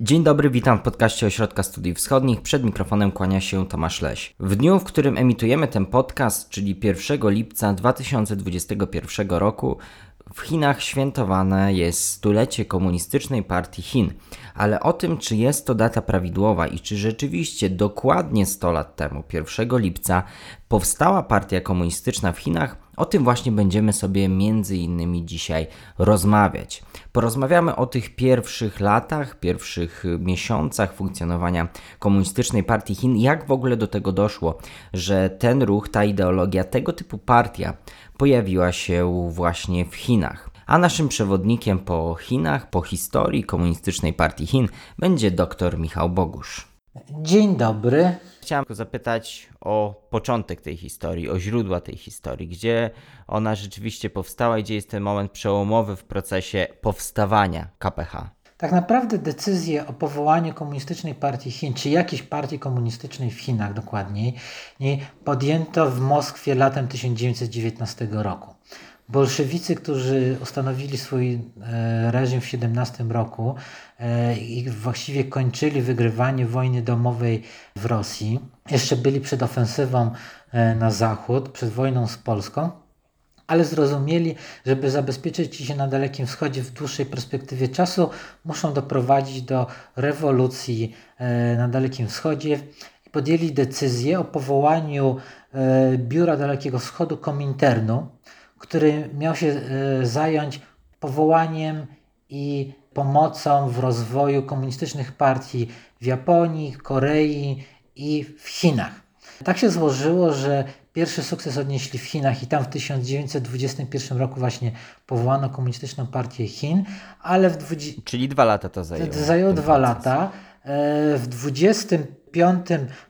Dzień dobry, witam w podcaście Ośrodka Studiów Wschodnich. Przed mikrofonem kłania się Tomasz Leś. W dniu, w którym emitujemy ten podcast, czyli 1 lipca 2021 roku, w Chinach świętowane jest stulecie Komunistycznej Partii Chin, ale o tym, czy jest to data prawidłowa i czy rzeczywiście dokładnie 100 lat temu, 1 lipca, powstała partia komunistyczna w Chinach, o tym właśnie będziemy sobie między innymi dzisiaj rozmawiać. Porozmawiamy o tych pierwszych latach, pierwszych miesiącach funkcjonowania Komunistycznej Partii Chin, jak w ogóle do tego doszło, że ten ruch, ta ideologia, tego typu partia pojawiła się właśnie w Chinach. A naszym przewodnikiem po Chinach, po historii Komunistycznej Partii Chin będzie dr Michał Bogusz. Dzień dobry. Chciałem zapytać o początek tej historii, o źródła tej historii, gdzie ona rzeczywiście powstała i gdzie jest ten moment przełomowy w procesie powstawania KPH. Tak naprawdę decyzję o powołaniu Komunistycznej Partii Chin, czy jakiejś partii komunistycznej w Chinach dokładniej, podjęto w Moskwie latem 1919 roku. Bolszewicy, którzy ustanowili swój e, reżim w 17 roku e, i właściwie kończyli wygrywanie wojny domowej w Rosji, jeszcze byli przed ofensywą e, na zachód, przed wojną z Polską, ale zrozumieli, żeby zabezpieczyć się na Dalekim Wschodzie w dłuższej perspektywie czasu, muszą doprowadzić do rewolucji na Dalekim Wschodzie i podjęli decyzję o powołaniu Biura Dalekiego Wschodu Kominternu, który miał się e, zająć powołaniem i pomocą w rozwoju komunistycznych partii w Japonii, Korei i w Chinach. Tak się złożyło, że pierwszy sukces odnieśli w Chinach i tam w 1921 roku właśnie powołano Komunistyczną Partię Chin, ale w 20... Czyli dwa lata to zajęło. Zajęło dwa proces. lata. E, w 25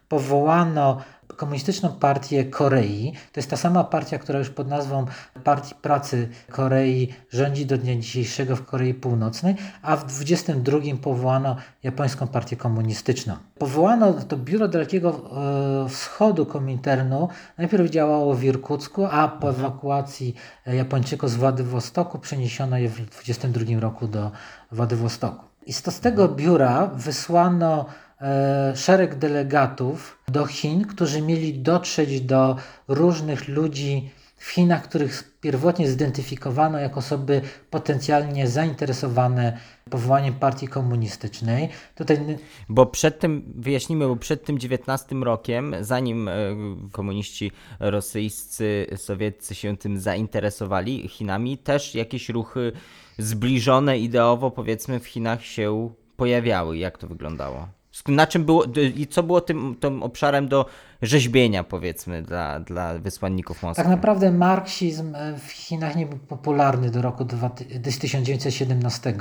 powołano Komunistyczną Partię Korei. To jest ta sama partia, która już pod nazwą Partii Pracy Korei rządzi do dnia dzisiejszego w Korei Północnej, a w 22 powołano Japońską Partię Komunistyczną. Powołano to Biuro Dalekiego e, Wschodu Kominternu. Najpierw działało w Irkucku, a po ewakuacji Japończyków z Władywostoku przeniesiono je w 22 roku do Władywostoku. I z tego biura wysłano E, szereg delegatów do Chin, którzy mieli dotrzeć do różnych ludzi w Chinach, których pierwotnie zidentyfikowano jako osoby potencjalnie zainteresowane powołaniem partii komunistycznej. Tutaj... Bo przed tym, wyjaśnijmy, bo przed tym 19 rokiem, zanim e, komuniści rosyjscy, sowieccy się tym zainteresowali, Chinami, też jakieś ruchy zbliżone ideowo, powiedzmy, w Chinach się pojawiały. Jak to wyglądało? Na czym było, i co było tym, tym obszarem do rzeźbienia, powiedzmy, dla, dla wysłanników Moskwy? Tak naprawdę marksizm e, w Chinach nie był popularny do roku 1917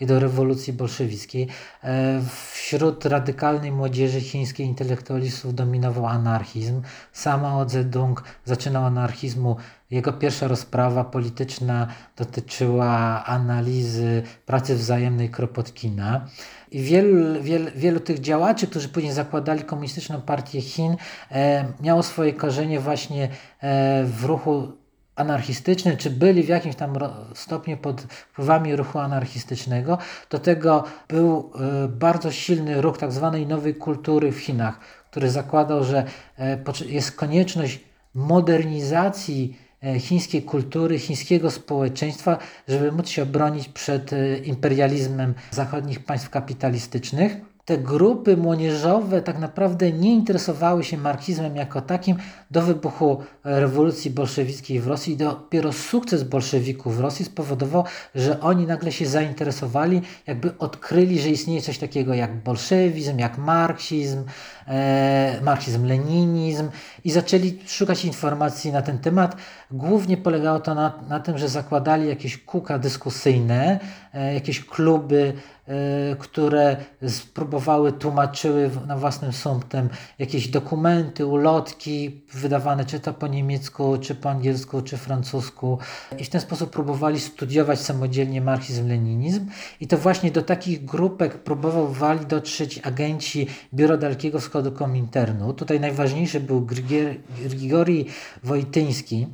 i do rewolucji bolszewickiej. E, wśród radykalnej młodzieży chińskiej intelektualistów dominował anarchizm. Sam Mao Zedong zaczynał anarchizmu jego pierwsza rozprawa polityczna dotyczyła analizy pracy wzajemnej Kropotkina. I wielu, wielu, wielu tych działaczy, którzy później zakładali Komunistyczną Partię Chin, e, miało swoje korzenie właśnie e, w ruchu anarchistycznym, czy byli w jakimś tam stopniu pod wpływami ruchu anarchistycznego. Do tego był e, bardzo silny ruch tak zwanej nowej kultury w Chinach, który zakładał, że e, jest konieczność modernizacji chińskiej kultury, chińskiego społeczeństwa, żeby móc się obronić przed e, imperializmem zachodnich państw kapitalistycznych te grupy młodzieżowe tak naprawdę nie interesowały się marksizmem jako takim do wybuchu rewolucji bolszewickiej w Rosji. Dopiero sukces bolszewików w Rosji spowodował, że oni nagle się zainteresowali, jakby odkryli, że istnieje coś takiego jak bolszewizm, jak marksizm, e, marksizm-leninizm i zaczęli szukać informacji na ten temat. Głównie polegało to na, na tym, że zakładali jakieś kółka dyskusyjne, e, jakieś kluby, które spróbowały, tłumaczyły na własnym sumptem jakieś dokumenty, ulotki wydawane czy to po niemiecku, czy po angielsku, czy francusku i w ten sposób próbowali studiować samodzielnie marksizm-leninizm i to właśnie do takich grupek próbowali dotrzeć agenci Biura Dalekiego Wschodu Kominternu. Tutaj najważniejszy był Grigori Wojtyński,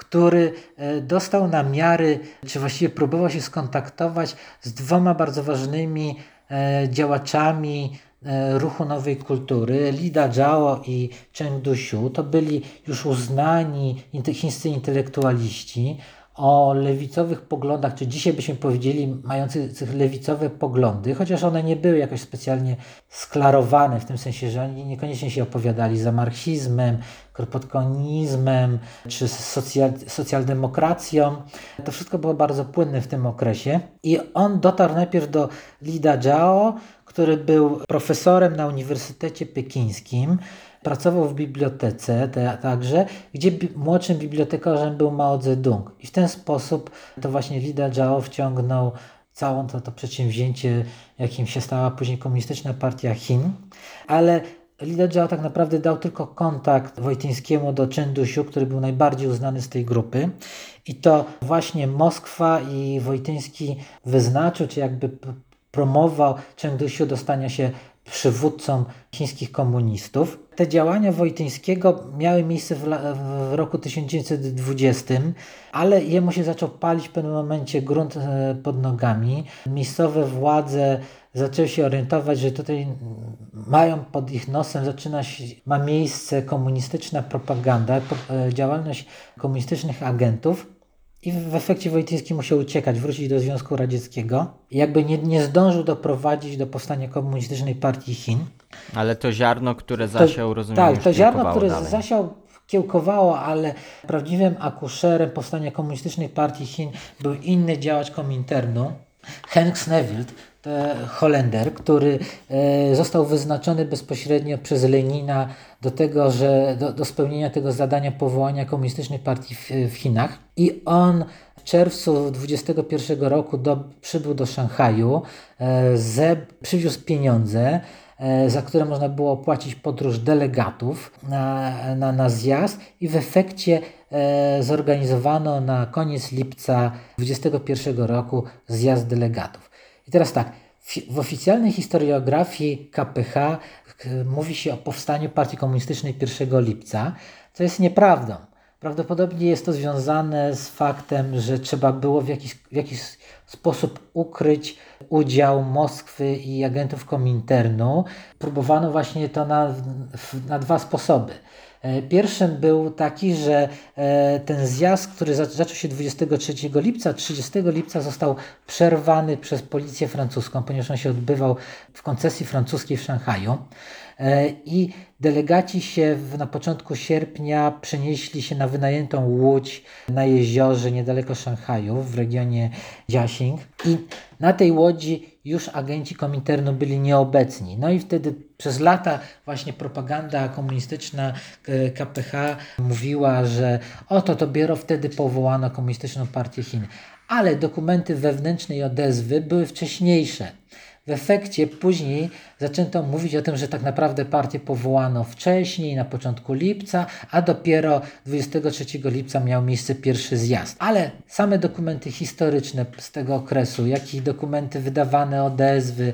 który e, dostał namiary, czy właściwie próbował się skontaktować z dwoma bardzo ważnymi e, działaczami e, ruchu nowej kultury, Lida Zhao i Cheng Duxiu, to byli już uznani chińscy intelektualiści. O lewicowych poglądach, czy dzisiaj byśmy powiedzieli mających lewicowe poglądy, chociaż one nie były jakoś specjalnie sklarowane w tym sensie, że oni niekoniecznie się opowiadali za marksizmem, kropotkonizmem czy socjal, socjaldemokracją. To wszystko było bardzo płynne w tym okresie i on dotarł najpierw do Lida Zhao, który był profesorem na Uniwersytecie Pekińskim, pracował w bibliotece te, także, gdzie bi młodszym bibliotekarzem był Mao Zedong. I w ten sposób to właśnie Lida Zhao wciągnął całą to, to przedsięwzięcie, jakim się stała później Komunistyczna Partia Chin. Ale Lida Zhao tak naprawdę dał tylko kontakt Wojtyńskiemu do Chen Duxiu, który był najbardziej uznany z tej grupy. I to właśnie Moskwa i Wojtyński wyznaczył, czy jakby promował Chen Duxiu do stania się przywódcą chińskich komunistów. Te działania Wojtyńskiego miały miejsce w, w, roku 1920, ale jemu się zaczął palić w pewnym momencie grunt e, pod nogami. Miejscowe władze zaczęły się orientować, że tutaj mają pod ich nosem, zaczyna się, ma miejsce komunistyczna propaganda, e, działalność komunistycznych agentów. I w efekcie Wojtyński musiał uciekać, wrócić do Związku Radzieckiego. I jakby nie, nie zdążył doprowadzić do powstania komunistycznej partii Chin. Ale to ziarno, które zasiał, to, rozumiem, Tak, to ziarno, które dalej. zasiał kiełkowało, ale prawdziwym akuszerem powstania komunistycznej partii Chin był inny działacz Kominternu, Henk Snewild, Holender, który e, został wyznaczony bezpośrednio przez Lenina do tego, że do, do spełnienia tego zadania powołania komunistycznej partii w, w Chinach. I on w czerwcu 21 roku do, przybył do Szanghaju, e, ze, przywiózł pieniądze, e, za które można było opłacić podróż delegatów na, na, na zjazd i w efekcie zorganizowano na koniec lipca 21 roku zjazd delegatów. I teraz tak, w, oficjalnej historiografii KPH mówi się o powstaniu Partii Komunistycznej 1 lipca, co jest nieprawdą. Prawdopodobnie jest to związane z faktem, że trzeba było w jakiś, w jakiś sposób ukryć udział Moskwy i agentów Kominternu. Próbowano właśnie to na, na dwa sposoby. E, pierwszym był taki, że e, ten zjazd, który zaczął się 23 lipca, 30 lipca został przerwany przez policję francuską, ponieważ on się odbywał w koncesji francuskiej w Szanghaju. E, I delegaci się na początku sierpnia przenieśli się na wynajętą łódź na jeziorze niedaleko Szanghaju w regionie Jiaxing. I na tej łodzi już agenci Kominternu byli nieobecni. No i wtedy przez lata właśnie propaganda komunistyczna KPH mówiła, że oto dopiero wtedy powołano Komunistyczną Partię Chin. Ale dokumenty wewnętrznej odezwy były wcześniejsze. W efekcie później zaczęto mówić o tym, że tak naprawdę partię powołano wcześniej, na początku lipca, a dopiero 23 lipca miał miejsce pierwszy zjazd. Ale same dokumenty historyczne z tego okresu, jak i dokumenty wydawane odezwy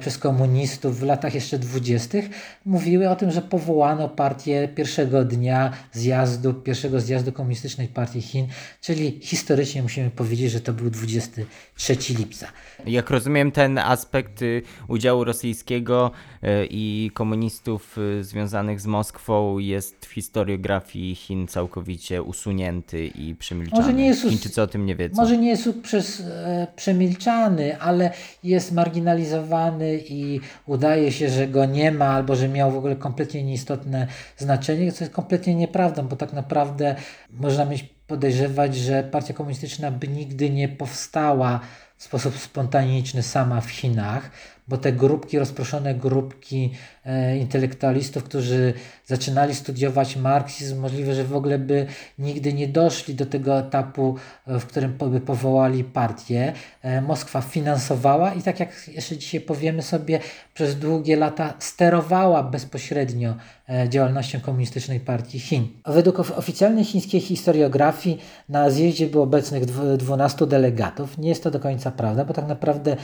przez komunistów w latach jeszcze dwudziestych, mówiły o tym, że powołano partię pierwszego dnia zjazdu, pierwszego zjazdu Komunistycznej Partii Chin, czyli historycznie musimy powiedzieć, że to był 23 lipca. Jak rozumiem, ten aspekt y, udziału rosyjskiego y, i komunistów y, związanych z Moskwą jest w historiografii Chin całkowicie usunięty i przemilczany. Może nie jest. Chińczycy o tym nie wiedzą. Może nie jest przez, e, przemilczany, ale jest marginalizowany i udaje się, że go nie ma albo że miał w ogóle kompletnie nieistotne znaczenie, co jest kompletnie nieprawdą, bo tak naprawdę można mieć podejrzewać, że partia komunistyczna by nigdy nie powstała w sposób spontaniczny sama w Chinach, bo te grupki, rozproszone grupki e, intelektualistów, którzy zaczynali studiować marksizm, możliwe, że w ogóle by nigdy nie doszli do tego etapu, e, w którym by powołali partię. E, Moskwa finansowała i tak jak jeszcze dzisiaj powiemy sobie, przez długie lata sterowała bezpośrednio e, działalnością Komunistycznej Partii Chin. Według oficjalnej chińskiej historiografii na zjeździe było obecnych 12 delegatów. Nie jest to do końca prawda, bo tak naprawdę e,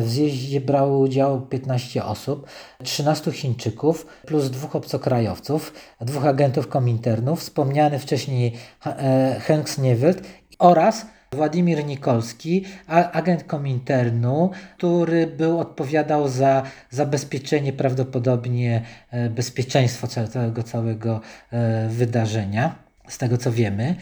w zjeździe brało udział 15 osób, 13 Chińczyków plus dwóch obcokrajowców, dwóch agentów Kominternów, wspomniany wcześniej Henk Snewild oraz Władimir Nikolski, agent Kominternu, który był odpowiadał za zabezpieczenie prawdopodobnie e, bezpieczeństwa całego, całego e, wydarzenia z tego co wiemy.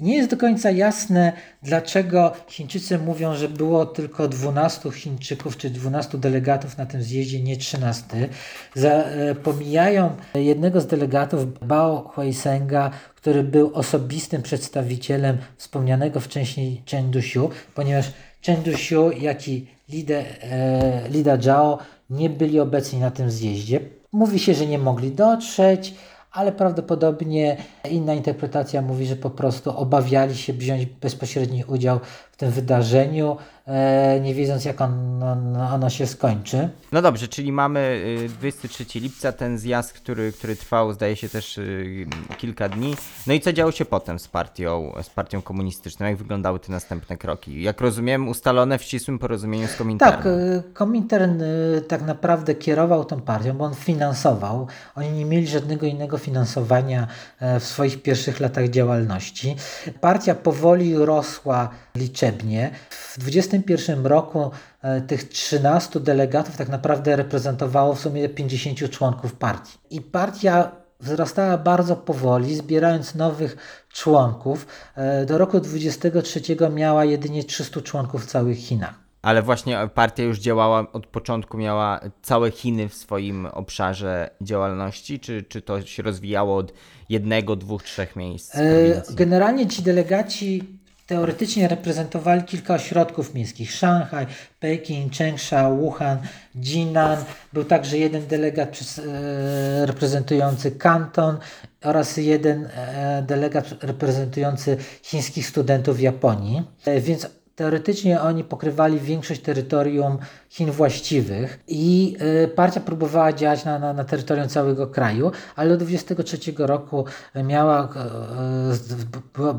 Nie jest do końca jasne, dlaczego Chińczycy mówią, że było tylko 12 Chińczyków czy 12 delegatów na tym zjeździe, nie 13. Za, e, pomijają jednego z delegatów, Bao Huisenga, który był osobistym przedstawicielem wspomnianego wcześniej Chen Duxiu, ponieważ Chen Duxiu, jak i Lida, e, Lida Zhao nie byli obecni na tym zjeździe. Mówi się, że nie mogli dotrzeć, ale prawdopodobnie inna interpretacja mówi, że po prostu obawiali się wziąć bezpośredni udział tym wydarzeniu, e, nie wiedząc jak on, on, ono się skończy. No dobrze, czyli mamy 23 y, lipca, ten zjazd, który, który trwał zdaje się też y, kilka dni. No i co działo się potem z partią, z partią komunistyczną? Jak wyglądały te następne kroki? Jak rozumiem, ustalone w ścisłym porozumieniu z Kominternem. Tak, y, Komintern tak naprawdę kierował tą partią, bo on finansował. Oni nie mieli żadnego innego finansowania e, w swoich pierwszych latach działalności. Partia powoli rosła liczebnie. W 2021 roku e, tych 13 delegatów tak naprawdę reprezentowało w sumie 50 członków partii. I partia wzrastała bardzo powoli, zbierając nowych członków. E, do roku 2023 miała jedynie 300 członków w całych Chinach. Ale właśnie partia już działała od początku, miała całe Chiny w swoim obszarze działalności, czy, czy to się rozwijało od jednego, dwóch, trzech miejsc? E, generalnie ci delegaci teoretycznie reprezentowali kilka ośrodków miejskich: Szanghaj, Pekin, Changsha, Wuhan, Jinan. Był także jeden delegat e, reprezentujący Kanton oraz jeden e, delegat reprezentujący chińskich studentów w Japonii. E, więc Teoretycznie oni pokrywali większość terytorium Chin właściwych i y, partia próbowała działać na, na, na terytorium całego kraju, ale do 23 roku miała,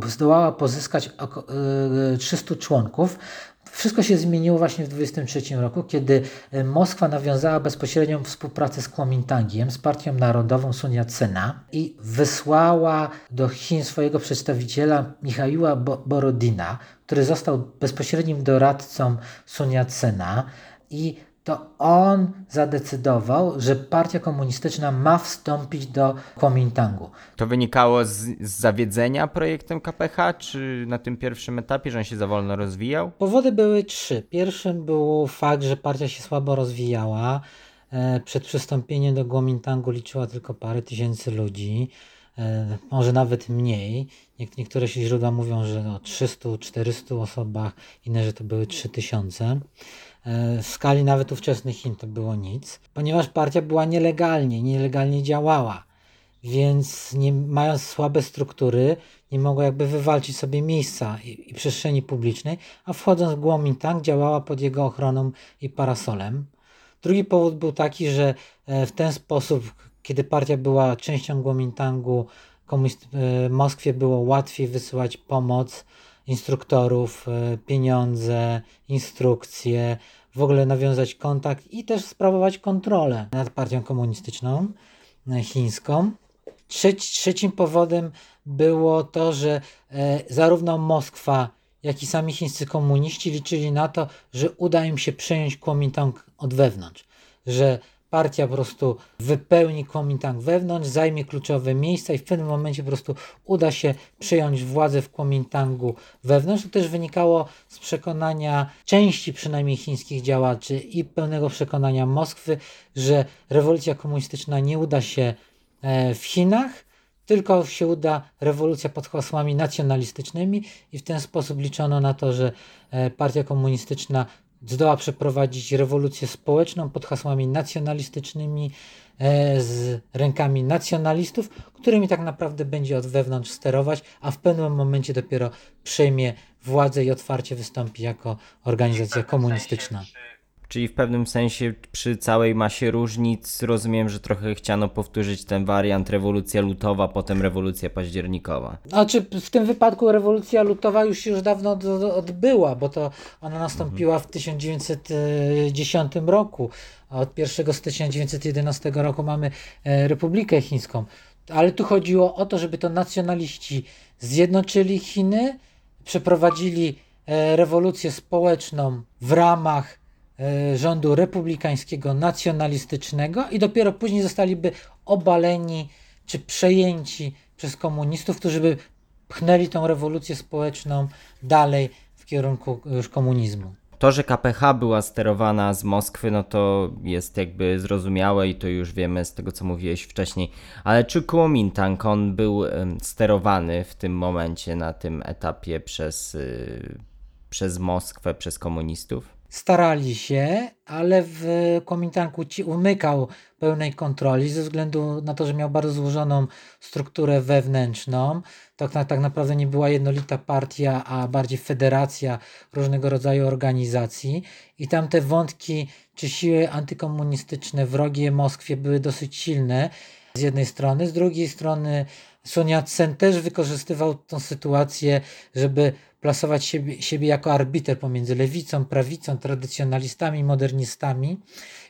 y, zdołała pozyskać 300 członków. Wszystko się zmieniło właśnie w 23 roku, kiedy e, Moskwa nawiązała bezpośrednią współpracę z Kuomintangiem, z Partią Narodową Sun Yat-sena i wysłała do Chin swojego przedstawiciela Michaiła Borodina, który został bezpośrednim doradcą Sun Yat-sena i to on zadecydował, że partia komunistyczna ma wstąpić do Kuomintangu. To wynikało z, z zawiedzenia projektem KPH, czy na tym pierwszym etapie, że on się za wolno rozwijał? Powody były trzy. Pierwszym był fakt, że partia się słabo rozwijała. E, przed przystąpieniem do Kuomintangu liczyła tylko parę tysięcy ludzi, e, może nawet mniej. Niektóre źródła mówią, że o 300-400 osobach, inne, że to były 3000. E, w skali nawet ówczesnych Chin to było nic, ponieważ partia była nielegalnie, nielegalnie działała, więc nie, mając słabe struktury, nie mogła jakby wywalczyć sobie miejsca i, i przestrzeni publicznej, a wchodząc w Kuomintang działała pod jego ochroną i parasolem. Drugi powód był taki, że e, w ten sposób, kiedy partia była częścią Kuomintangu, komuś e, Moskwie było łatwiej wysyłać pomoc, instruktorów, e, pieniądze, instrukcje, w ogóle nawiązać kontakt i też sprawować kontrolę nad partią komunistyczną e, chińską. Trzeci, trzecim powodem było to, że e, zarówno Moskwa, jak i sami chińscy komuniści liczyli na to, że uda im się przejąć Kuomintang od wewnątrz, że partia po prostu wypełni Kuomintang wewnątrz, zajmie kluczowe miejsca i w pewnym momencie po prostu uda się przejąć władzę w Kuomintangu wewnątrz. To też wynikało z przekonania części przynajmniej chińskich działaczy i pełnego przekonania Moskwy, że rewolucja komunistyczna nie uda się e, w Chinach, tylko się uda rewolucja pod hasłami nacjonalistycznymi i w ten sposób liczono na to, że e, partia komunistyczna zdoła przeprowadzić rewolucję społeczną pod hasłami nacjonalistycznymi, e, z rękami nacjonalistów, którymi tak naprawdę będzie od wewnątrz sterować, a w pewnym momencie dopiero przejmie władzę i otwarcie wystąpi jako organizacja komunistyczna. Czyli w pewnym sensie przy całej masie różnic rozumiem, że trochę chciano powtórzyć ten wariant rewolucja lutowa, potem rewolucja październikowa. Znaczy w tym wypadku rewolucja lutowa już już dawno odbyła, bo to ona nastąpiła w 1910 roku. A od 1 stycznia 1911 roku mamy e, Republikę Chińską. Ale tu chodziło o to, żeby to nacjonaliści zjednoczyli Chiny, przeprowadzili e, rewolucję społeczną w ramach rządu republikańskiego, nacjonalistycznego i dopiero później zostaliby obaleni czy przejęci przez komunistów, którzy by pchnęli tą rewolucję społeczną dalej w kierunku już komunizmu. To, że KPH była sterowana z Moskwy, no to jest jakby zrozumiałe i to już wiemy z tego, co mówiłeś wcześniej. Ale czy Kuomintang, on był sterowany w tym momencie, na tym etapie przez, y, przez Moskwę, przez komunistów? Starali się, ale w Komintanku ci umykał pełnej kontroli ze względu na to, że miał bardzo złożoną strukturę wewnętrzną. To tak, tak naprawdę nie była jednolita partia, a bardziej federacja różnego rodzaju organizacji. I tam te wątki czy siły antykomunistyczne wrogie Moskwie były dosyć silne z jednej strony, z drugiej strony Sun Yat-sen też wykorzystywał tą sytuację, żeby plasować siebie, siebie jako arbiter pomiędzy lewicą, prawicą, tradycjonalistami, modernistami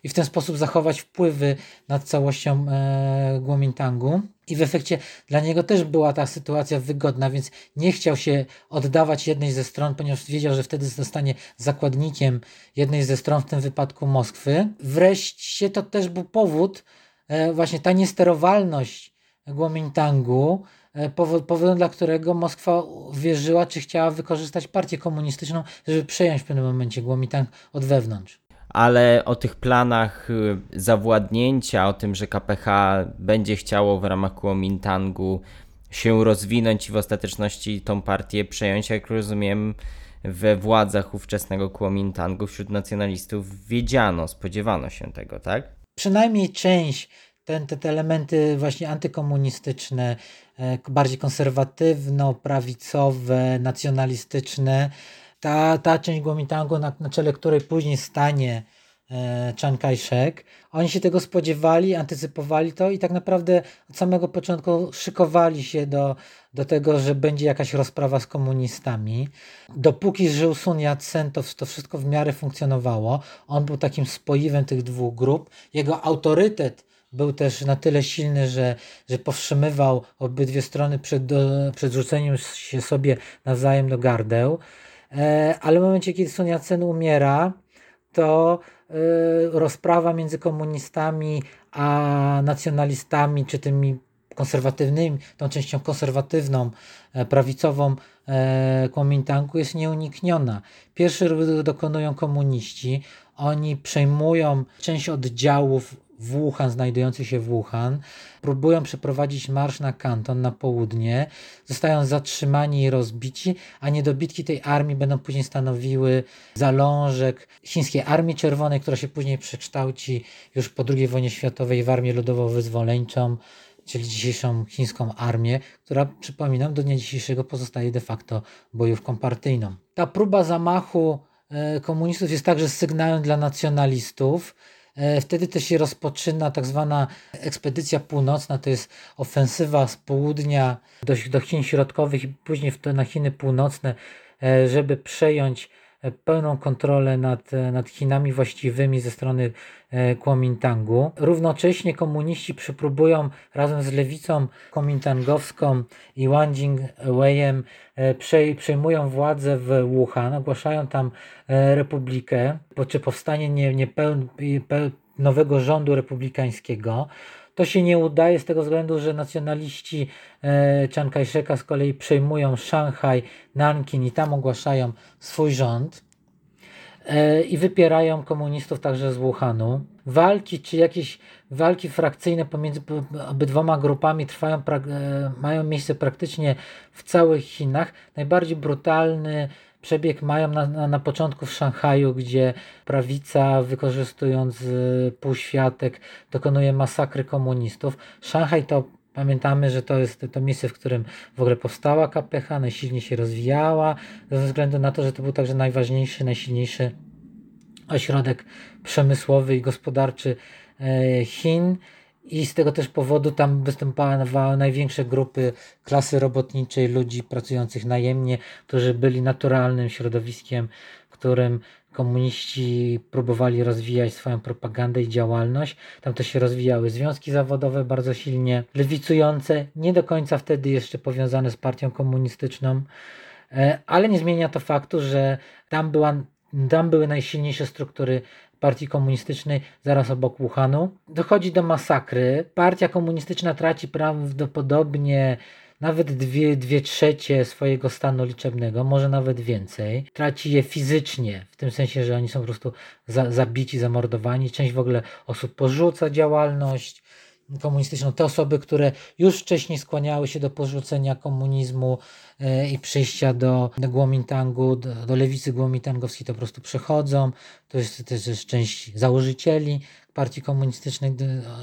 i w ten sposób zachować wpływy nad całością e, Kuomintangu. I w efekcie dla niego też była ta sytuacja wygodna, więc nie chciał się oddawać jednej ze stron, ponieważ wiedział, że wtedy zostanie zakładnikiem jednej ze stron, w tym wypadku Moskwy. Wreszcie to też był powód, e, właśnie ta niesterowalność Kuomintangu, e, powód, powodem, dla którego Moskwa wierzyła, czy chciała wykorzystać partię komunistyczną, żeby przejąć w pewnym momencie Kuomintang od wewnątrz. Ale o tych planach y, zawładnięcia, o tym, że KPH będzie chciało w ramach Kuomintangu się rozwinąć i w ostateczności tą partię przejąć, jak rozumiem, we władzach ówczesnego Kuomintangu wśród nacjonalistów wiedziano, spodziewano się tego, tak? Przynajmniej część ten, te, te elementy właśnie antykomunistyczne, e, bardziej konserwatywno-prawicowe, nacjonalistyczne, ta, ta część Kuomintangu, na, na czele której później stanie e, Chiang Kai-shek, oni się tego spodziewali, antycypowali to i tak naprawdę od samego początku szykowali się do, do tego, że będzie jakaś rozprawa z komunistami. Dopóki żył Sun Yat-sen, to, to wszystko w miarę funkcjonowało. On był takim spoiwem tych dwóch grup. Jego autorytet był też na tyle silny, że, że powstrzymywał obydwie strony przed, do, przed rzuceniem się sobie nawzajem do gardeł. E, ale w momencie, kiedy Sun Yat-sen umiera, to e, rozprawa między komunistami a nacjonalistami, czy tymi konserwatywnymi, tą częścią konserwatywną, e, prawicową e, Kuomintangu jest nieunikniona. Pierwszy ruch dokonują komuniści. Oni przejmują część oddziałów Wuhan, znajdujących się w Wuhan, próbują przeprowadzić marsz na kanton, na południe, zostają zatrzymani i rozbici, a niedobitki tej armii będą później stanowiły zalążek chińskiej Armii Czerwonej, która się później przekształci już po II wojnie światowej w Armię Ludowo-Wyzwoleńczą, czyli dzisiejszą chińską armię, która, przypominam, do dnia dzisiejszego pozostaje de facto bojówką partyjną. Ta próba zamachu e, komunistów jest także sygnałem dla nacjonalistów, wtedy też się rozpoczyna tak zwana ekspedycja północna, to jest ofensywa z południa do, do Chin Środkowych i później na Chiny Północne, e, żeby przejąć e, pełną kontrolę nad, nad Chinami właściwymi ze strony Kuomintangu. Równocześnie komuniści przypróbują razem z lewicą kuomintangowską i Wang Jingweijem przejmują władzę w Wuhan, ogłaszają tam republikę, czy powstanie nie, niepełn, nowego rządu republikańskiego. To się nie udaje z tego względu, że nacjonaliści e, Chiang Kai-sheka z kolei przejmują Szanghaj, Nankin i tam ogłaszają swój rząd e, i wypierają komunistów także z Wuhanu. Walki czy jakieś walki frakcyjne pomiędzy obydwoma grupami trwają, e, mają miejsce praktycznie w całych Chinach. Najbardziej brutalny przebieg mają na, na, na początku w Szanghaju, gdzie prawica, wykorzystując y, półświatek, dokonuje masakry komunistów. Szanghaj to Pamiętamy, że to jest to miejsce, w którym w ogóle powstała KPH, najsilniej się rozwijała, ze względu na to, że to był także najważniejszy, najsilniejszy ośrodek przemysłowy i gospodarczy e, Chin i z tego też powodu tam występowały największe grupy klasy robotniczej, ludzi pracujących najemnie, którzy byli naturalnym środowiskiem, w którym komuniści próbowali rozwijać swoją propagandę i działalność. Tam też się rozwijały związki zawodowe bardzo silnie, lewicujące, nie do końca wtedy jeszcze powiązane z partią komunistyczną. E, ale nie zmienia to faktu, że tam, była, tam były najsilniejsze struktury partii komunistycznej zaraz obok Wuhanu. Dochodzi do masakry. Partia komunistyczna traci prawdopodobnie nawet dwie, dwie trzecie swojego stanu liczebnego, może nawet więcej. Traci je fizycznie, w tym sensie, że oni są po prostu za, zabici, zamordowani. Część w ogóle osób porzuca działalność komunistyczną. Te osoby, które już wcześniej skłaniały się do porzucenia komunizmu e, i przejścia do, do Guomintangu, do, do lewicy guomintangowskiej, to po prostu przechodzą. To jest też część założycieli partii komunistycznej,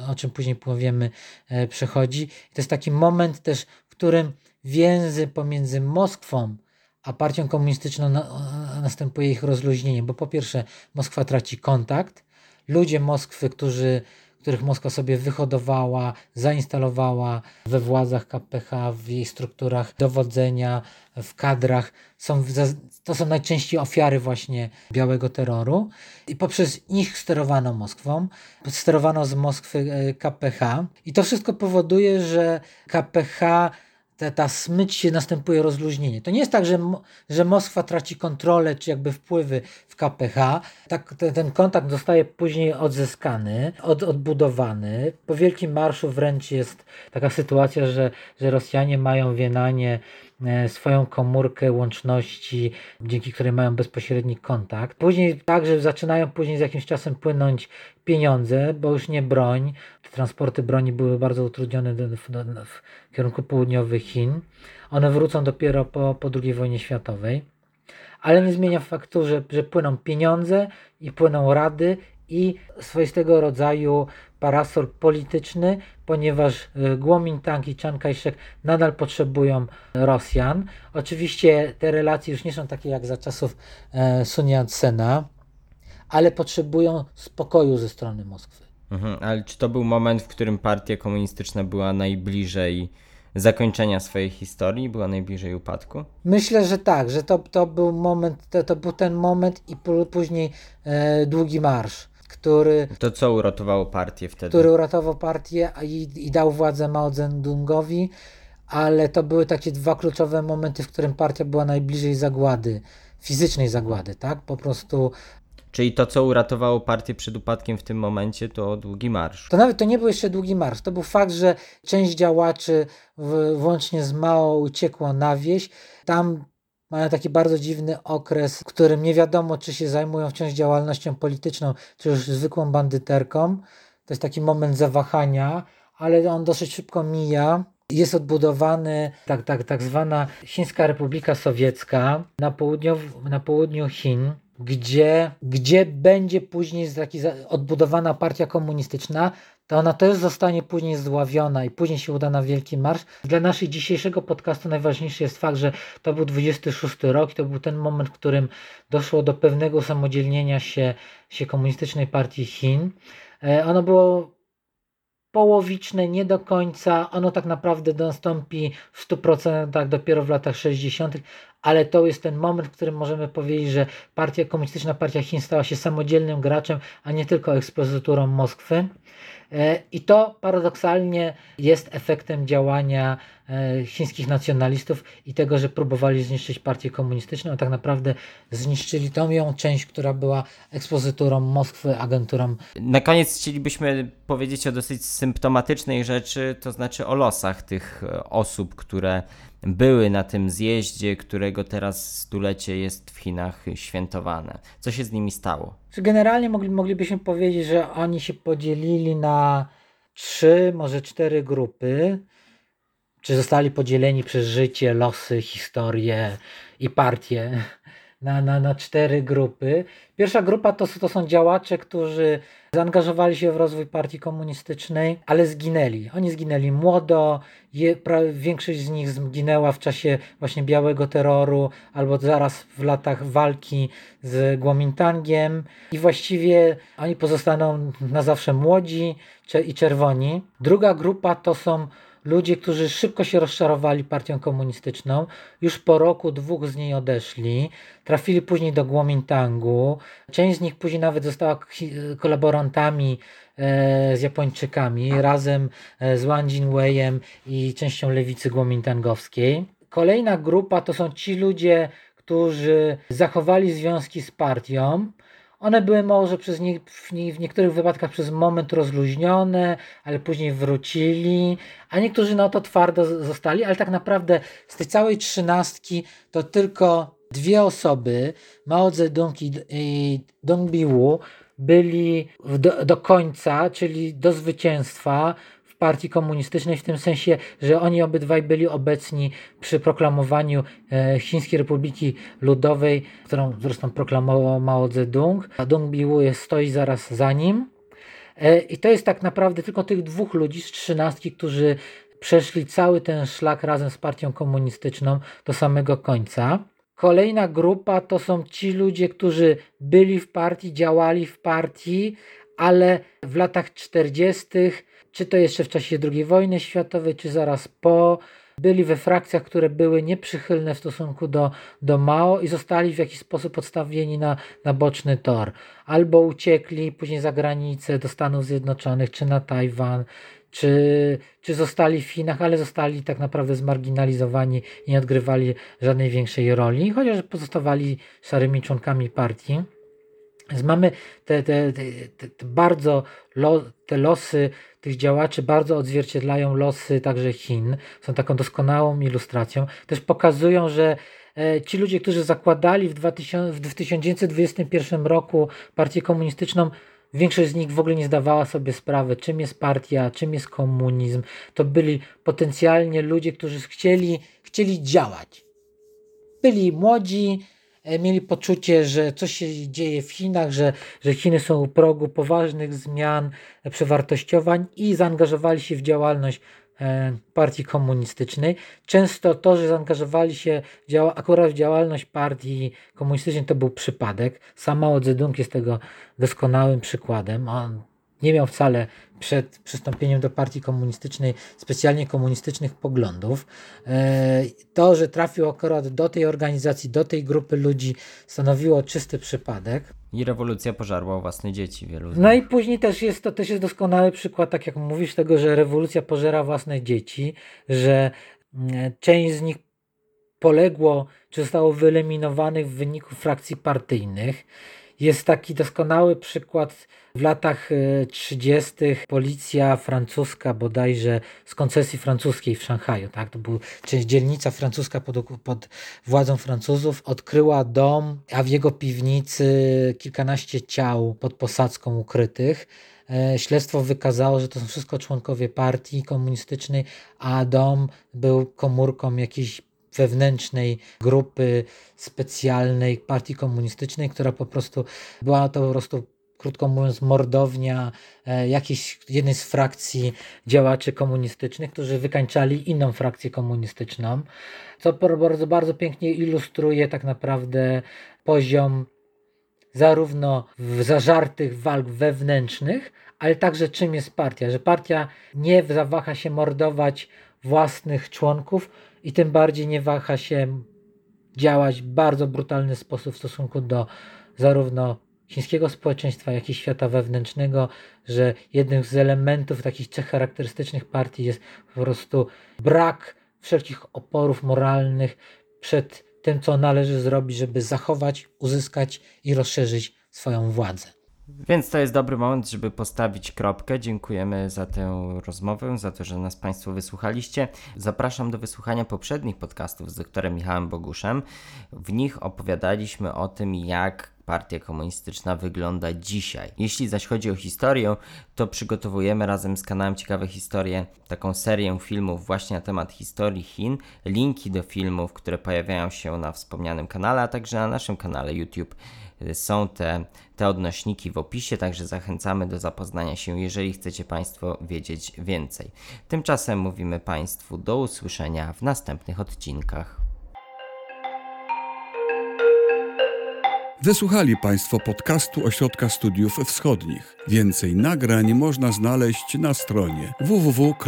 o czym później powiemy, e, przechodzi. I to jest taki moment też, w którym więzy pomiędzy Moskwą a partią komunistyczną na, następuje ich rozluźnienie, bo po pierwsze Moskwa traci kontakt, ludzie Moskwy, którzy których Moskwa sobie wyhodowała, zainstalowała we władzach KPH, w jej strukturach dowodzenia, w kadrach. Są, to są najczęściej ofiary właśnie białego terroru. I poprzez nich sterowano Moskwą, sterowano z Moskwy e, KPH i to wszystko powoduje, że KPH ta, ta smyć się następuje rozluźnienie. To nie jest tak, że, że Moskwa traci kontrolę czy jakby wpływy w KPH. Tak, ten, ten kontakt zostaje później odzyskany, od, odbudowany. Po Wielkim Marszu wręcz jest taka sytuacja, że, że Rosjanie mają Wienanie swoją komórkę łączności, dzięki której mają bezpośredni kontakt. Później także zaczynają później z jakimś czasem płynąć pieniądze, bo już nie broń. Transporty broni były bardzo utrudnione do, do, do, w kierunku południowych Chin. One wrócą dopiero po, po II wojnie światowej. Ale nie zmienia faktu, że, że płyną pieniądze i płyną rady i swoistego rodzaju parasol polityczny, ponieważ Kuomintang i Chiang Kai-shek nadal potrzebują Rosjan. Oczywiście te relacje już nie są takie jak za czasów e, Sun Yat-sena, ale potrzebują spokoju ze strony Moskwy. Mhm, ale czy to był moment, w którym partia komunistyczna była najbliżej zakończenia swojej historii, była najbliżej upadku? Myślę, że tak, że to, to był moment, to, to był ten moment i później e, długi marsz który... To co uratowało partię wtedy? Który uratował partię i, i dał władzę Mao Zedongowi, ale to były takie dwa kluczowe momenty, w którym partia była najbliżej zagłady, fizycznej zagłady, tak? Po prostu Czyli to, co uratowało partię przed upadkiem w tym momencie, to długi marsz. To nawet to nie był jeszcze długi marsz. To był fakt, że część działaczy, włącznie z Mao, uciekło na wieś. Tam mają taki bardzo dziwny okres, w którym nie wiadomo, czy się zajmują wciąż działalnością polityczną, czy już zwykłą bandyterką. To jest taki moment zawahania, ale on dosyć szybko mija. Jest odbudowany tak, tak, tak zwana Chińska Republika Sowiecka na południu, na południu Chin, gdzie, gdzie będzie później taki odbudowana partia komunistyczna, to ona też zostanie później zdławiona i później się uda na Wielki Marsz. Dla naszego dzisiejszego podcastu najważniejszy jest fakt, że to był 26 rok i to był ten moment, w którym doszło do pewnego samodzielnienia się, się komunistycznej partii Chin. E, ono było połowiczne, nie do końca. Ono tak naprawdę nastąpi w 100% dopiero w latach 60., ale to jest ten moment, w którym możemy powiedzieć, że partia komunistyczna, partia Chin stała się samodzielnym graczem, a nie tylko ekspozyturą Moskwy. E, I to paradoksalnie jest efektem działania e, chińskich nacjonalistów i tego, że próbowali zniszczyć partię komunistyczną, a tak naprawdę zniszczyli tą ją część, która była ekspozyturą Moskwy, agenturą. Na koniec chcielibyśmy powiedzieć o dosyć symptomatycznej rzeczy, to znaczy o losach tych e, osób, które były na tym zjeździe, którego teraz stulecie jest w Chinach świętowane. Co się z nimi stało? Generalnie mogli, moglibyśmy powiedzieć, że oni się podzielili na trzy, może cztery grupy. Czy zostali podzieleni przez życie, losy, historię i partie na, na, na cztery grupy. Pierwsza grupa to, to są działacze, którzy zaangażowali się w rozwój partii komunistycznej, ale zginęli. Oni zginęli młodo, je, większość z nich zginęła w czasie właśnie białego terroru albo zaraz w latach walki z Guomintangiem i właściwie oni pozostaną na zawsze młodzi i czerwoni. Druga grupa to są ludzie, którzy szybko się rozczarowali partią komunistyczną, już po roku, dwóch z niej odeszli, trafili później do Guomintangu. Część z nich później nawet została kolaborantami e, z Japończykami, razem e, z Wang Jinwei'em i częścią lewicy guomintangowskiej. Kolejna grupa to są ci ludzie, którzy zachowali związki z partią. One były może przez nie, w, nie, w niektórych wypadkach przez moment rozluźnione, ale później wrócili, a niektórzy no to twardo zostali, ale tak naprawdę z tej całej trzynastki to tylko dwie osoby, Mao Zedong i Dong Biwu, byli do, do końca, czyli do zwycięstwa partii komunistycznej, w tym sensie, że oni obydwaj byli obecni przy proklamowaniu e, Chińskiej Republiki Ludowej, którą zresztą proklamował Mao Zedong, a Dong Biwu jest, stoi zaraz za nim. E, I to jest tak naprawdę tylko tych dwóch ludzi z trzynastki, którzy przeszli cały ten szlak razem z partią komunistyczną do samego końca. Kolejna grupa to są ci ludzie, którzy byli w partii, działali w partii, ale w latach 40., czy to jeszcze w czasie II wojny światowej, czy zaraz po, byli we frakcjach, które były nieprzychylne w stosunku do, do Mao i zostali w jakiś sposób odstawieni na, na boczny tor. Albo uciekli później za granicę do Stanów Zjednoczonych, czy na Tajwan, czy, czy zostali w Chinach, ale zostali tak naprawdę zmarginalizowani i nie odgrywali żadnej większej roli, chociaż pozostawali szarymi członkami partii. Więc mamy te, te, te, te bardzo lo, te losy tych działaczy bardzo odzwierciedlają losy także Chin. Są taką doskonałą ilustracją. Też pokazują, że e, ci ludzie, którzy zakładali w, 2000, w 1921 roku partię komunistyczną, Większość z nich w ogóle nie zdawała sobie sprawy, czym jest partia, czym jest komunizm. To byli potencjalnie ludzie, którzy chcieli, chcieli działać. Byli młodzi, mieli poczucie, że coś się dzieje w Chinach, że, że Chiny są u progu poważnych zmian, e, przewartościowań i zaangażowali się w działalność E, partii komunistycznej. Często to, że zaangażowali się akurat w działalność partii komunistycznej, to był przypadek. Sam Mao Zedong jest tego doskonałym przykładem. On nie miał wcale przed przystąpieniem do partii komunistycznej specjalnie komunistycznych poglądów. E, to, że trafił akurat do tej organizacji, do tej grupy ludzi, stanowiło czysty przypadek. I rewolucja pożarła własne dzieci wielu. No i później też jest to też jest doskonały przykład, tak jak mówisz, tego, że rewolucja pożera własne dzieci, że mm, część z nich poległo, czy zostało wyeliminowanych w wyniku frakcji partyjnych. Jest taki doskonały przykład w latach 30. E, policja francuska bodajże z koncesji francuskiej w Szanghaju, tak, to był część dzielnica francuska pod, pod władzą Francuzów, odkryła dom, a w jego piwnicy kilkanaście ciał pod posadzką ukrytych. E, śledztwo wykazało, że to są wszystko członkowie partii komunistycznej, a dom był komórką jakiejś wewnętrznej grupy specjalnej partii komunistycznej, która po prostu była to po prostu krótko mówiąc, mordownia e, jakiejś jednej z frakcji działaczy komunistycznych, którzy wykańczali inną frakcję komunistyczną, co bardzo, bardzo pięknie ilustruje tak naprawdę poziom zarówno zażartych walk wewnętrznych, ale także czym jest partia, że partia nie zawaha się mordować własnych członków i tym bardziej nie waha się działać w bardzo brutalny sposób w stosunku do zarówno chińskiego społeczeństwa, jak i świata wewnętrznego, że jednym z elementów takich cech charakterystycznych partii jest po prostu brak wszelkich oporów moralnych przed tym, co należy zrobić, żeby zachować, uzyskać i rozszerzyć swoją władzę. Więc to jest dobry moment, żeby postawić kropkę. Dziękujemy za tę rozmowę, za to, że nas Państwo wysłuchaliście. Zapraszam do wysłuchania poprzednich podcastów z doktorem Michałem Boguszem. W nich opowiadaliśmy o tym, jak partia komunistyczna wygląda dzisiaj. Jeśli zaś chodzi o historię, to przygotowujemy razem z kanałem Ciekawe Historie taką serię filmów właśnie na temat historii Chin. Linki do filmów, które pojawiają się na wspomnianym kanale, a także na naszym kanale YouTube są te, te odnośniki w opisie, także zachęcamy do zapoznania się, jeżeli chcecie Państwo wiedzieć więcej. Tymczasem mówimy Państwu do usłyszenia w następnych odcinkach. Wysłuchali Państwo podcastu Ośrodka Studiów Wschodnich. Więcej nagrań można znaleźć na stronie www.osw.waw.pl.